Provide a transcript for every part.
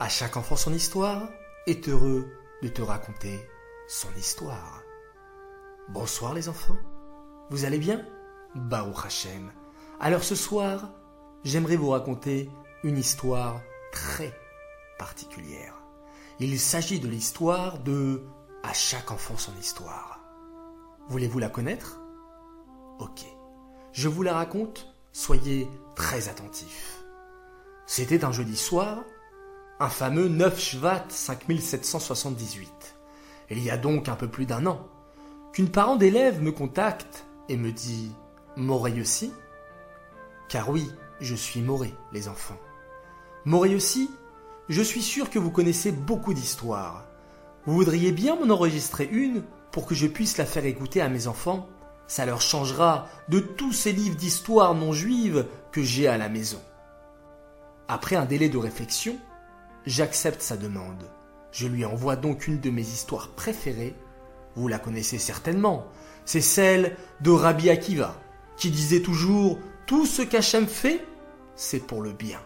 À chaque enfant son histoire est heureux de te raconter son histoire. Bonsoir les enfants, vous allez bien? Baruch Hashem. Alors ce soir, j'aimerais vous raconter une histoire très particulière. Il s'agit de l'histoire de À chaque enfant son histoire. Voulez-vous la connaître? Ok. Je vous la raconte, soyez très attentifs. C'était un jeudi soir, un fameux 9 Shvat 5778. Il y a donc un peu plus d'un an, qu'une parent d'élève me contacte et me dit Morey aussi Car oui, je suis Moré, les enfants. Morey aussi, je suis sûr que vous connaissez beaucoup d'histoires. Vous voudriez bien m'en enregistrer une pour que je puisse la faire écouter à mes enfants Ça leur changera de tous ces livres d'histoire non juives que j'ai à la maison. Après un délai de réflexion, J'accepte sa demande. Je lui envoie donc une de mes histoires préférées. Vous la connaissez certainement. C'est celle de Rabbi Akiva, qui disait toujours Tout ce qu'Hachem fait, c'est pour le bien.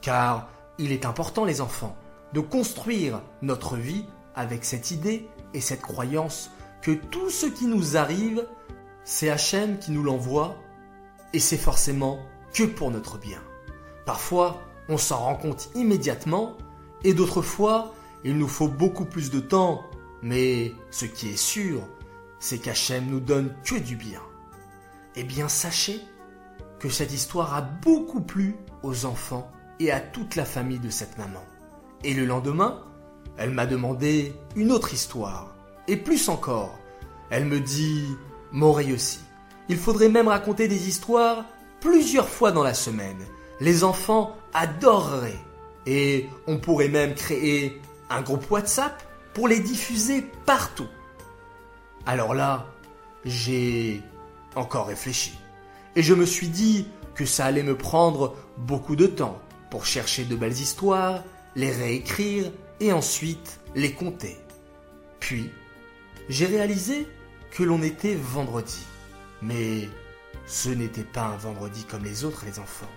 Car il est important, les enfants, de construire notre vie avec cette idée et cette croyance que tout ce qui nous arrive, c'est Hachem qui nous l'envoie et c'est forcément que pour notre bien. Parfois, on s'en rend compte immédiatement et d'autres fois, il nous faut beaucoup plus de temps. Mais ce qui est sûr, c'est qu'Hachem nous donne que du bien. Eh bien, sachez que cette histoire a beaucoup plu aux enfants et à toute la famille de cette maman. Et le lendemain, elle m'a demandé une autre histoire. Et plus encore, elle me dit Morey aussi. Il faudrait même raconter des histoires plusieurs fois dans la semaine. Les enfants adoreraient. Et on pourrait même créer un groupe WhatsApp pour les diffuser partout. Alors là, j'ai encore réfléchi. Et je me suis dit que ça allait me prendre beaucoup de temps pour chercher de belles histoires, les réécrire et ensuite les compter. Puis, j'ai réalisé que l'on était vendredi. Mais ce n'était pas un vendredi comme les autres, les enfants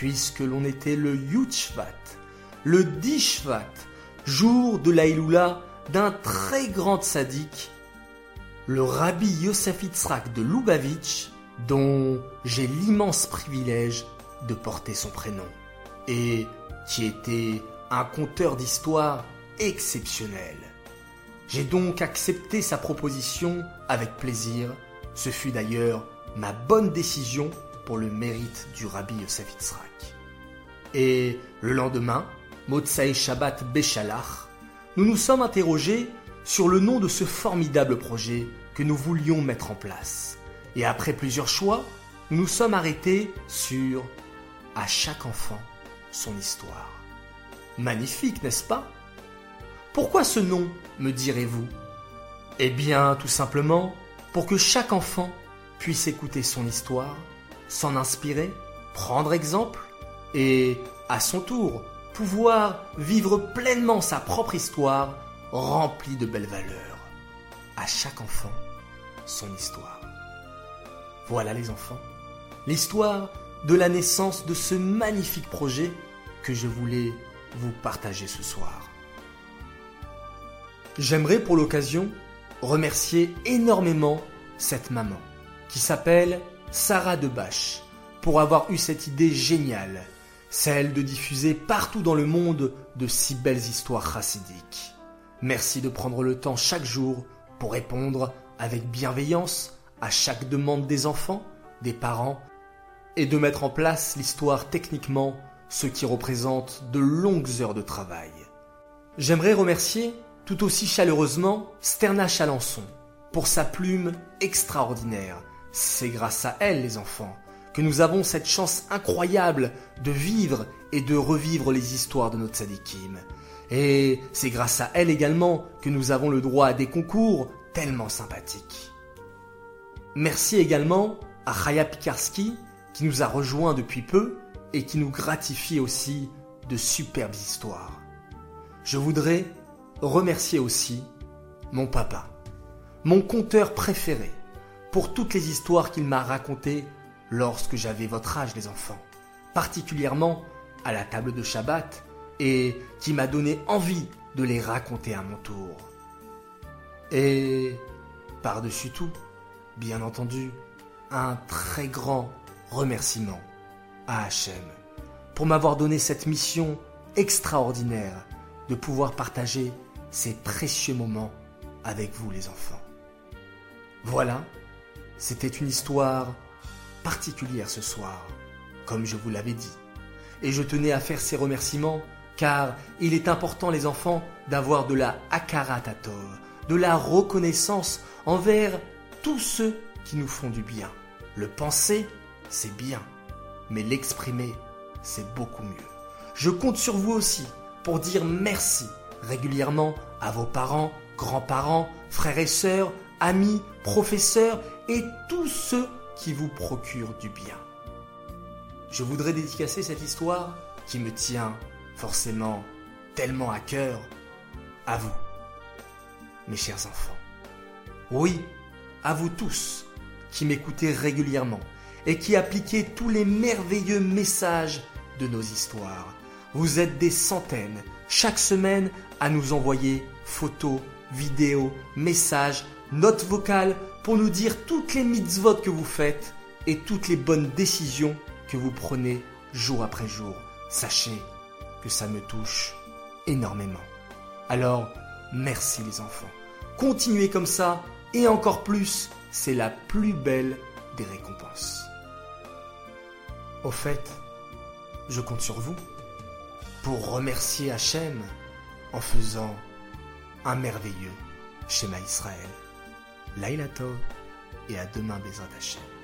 puisque l'on était le Yutshvat, le Dishvat, jour de l'Aïloula d'un très grand sadique, le Rabbi Yosef Yitzhak de Lubavitch, dont j'ai l'immense privilège de porter son prénom, et qui était un conteur d'histoire exceptionnel. J'ai donc accepté sa proposition avec plaisir. Ce fut d'ailleurs ma bonne décision pour le mérite du Rabbi Yosef. Et le lendemain, Motsai Shabbat Beshalach, nous nous sommes interrogés sur le nom de ce formidable projet que nous voulions mettre en place. Et après plusieurs choix, nous nous sommes arrêtés sur À chaque enfant son histoire. Magnifique, n'est-ce pas? Pourquoi ce nom, me direz-vous? Eh bien, tout simplement, pour que chaque enfant puisse écouter son histoire s'en inspirer, prendre exemple et, à son tour, pouvoir vivre pleinement sa propre histoire remplie de belles valeurs. À chaque enfant, son histoire. Voilà les enfants, l'histoire de la naissance de ce magnifique projet que je voulais vous partager ce soir. J'aimerais pour l'occasion remercier énormément cette maman qui s'appelle Sarah Debache, pour avoir eu cette idée géniale, celle de diffuser partout dans le monde de si belles histoires chassidiques. Merci de prendre le temps chaque jour pour répondre avec bienveillance à chaque demande des enfants, des parents, et de mettre en place l'histoire techniquement, ce qui représente de longues heures de travail. J'aimerais remercier tout aussi chaleureusement Sterna Chalençon pour sa plume extraordinaire c'est grâce à elle, les enfants, que nous avons cette chance incroyable de vivre et de revivre les histoires de notre sadikim. Et c'est grâce à elle également que nous avons le droit à des concours tellement sympathiques. Merci également à Raya Pikarski qui nous a rejoints depuis peu et qui nous gratifie aussi de superbes histoires. Je voudrais remercier aussi mon papa, mon conteur préféré, pour toutes les histoires qu'il m'a racontées lorsque j'avais votre âge les enfants, particulièrement à la table de Shabbat, et qui m'a donné envie de les raconter à mon tour. Et par-dessus tout, bien entendu, un très grand remerciement à Hachem pour m'avoir donné cette mission extraordinaire de pouvoir partager ces précieux moments avec vous les enfants. Voilà, c'était une histoire particulière ce soir, comme je vous l'avais dit. Et je tenais à faire ces remerciements car il est important les enfants d'avoir de la hakaratatov, de la reconnaissance envers tous ceux qui nous font du bien. Le penser, c'est bien, mais l'exprimer, c'est beaucoup mieux. Je compte sur vous aussi pour dire merci régulièrement à vos parents, grands-parents, frères et sœurs, amis, professeurs et tous ceux qui vous procurent du bien. Je voudrais dédicacer cette histoire qui me tient forcément tellement à cœur à vous, mes chers enfants. Oui, à vous tous qui m'écoutez régulièrement et qui appliquez tous les merveilleux messages de nos histoires. Vous êtes des centaines chaque semaine à nous envoyer photos, vidéos, messages, notes vocales pour nous dire toutes les mitzvot que vous faites et toutes les bonnes décisions que vous prenez jour après jour. Sachez que ça me touche énormément. Alors, merci les enfants. Continuez comme ça et encore plus, c'est la plus belle des récompenses. Au fait, je compte sur vous pour remercier Hachem en faisant un merveilleux schéma Israël. Laïla et à demain Bézard Hachem.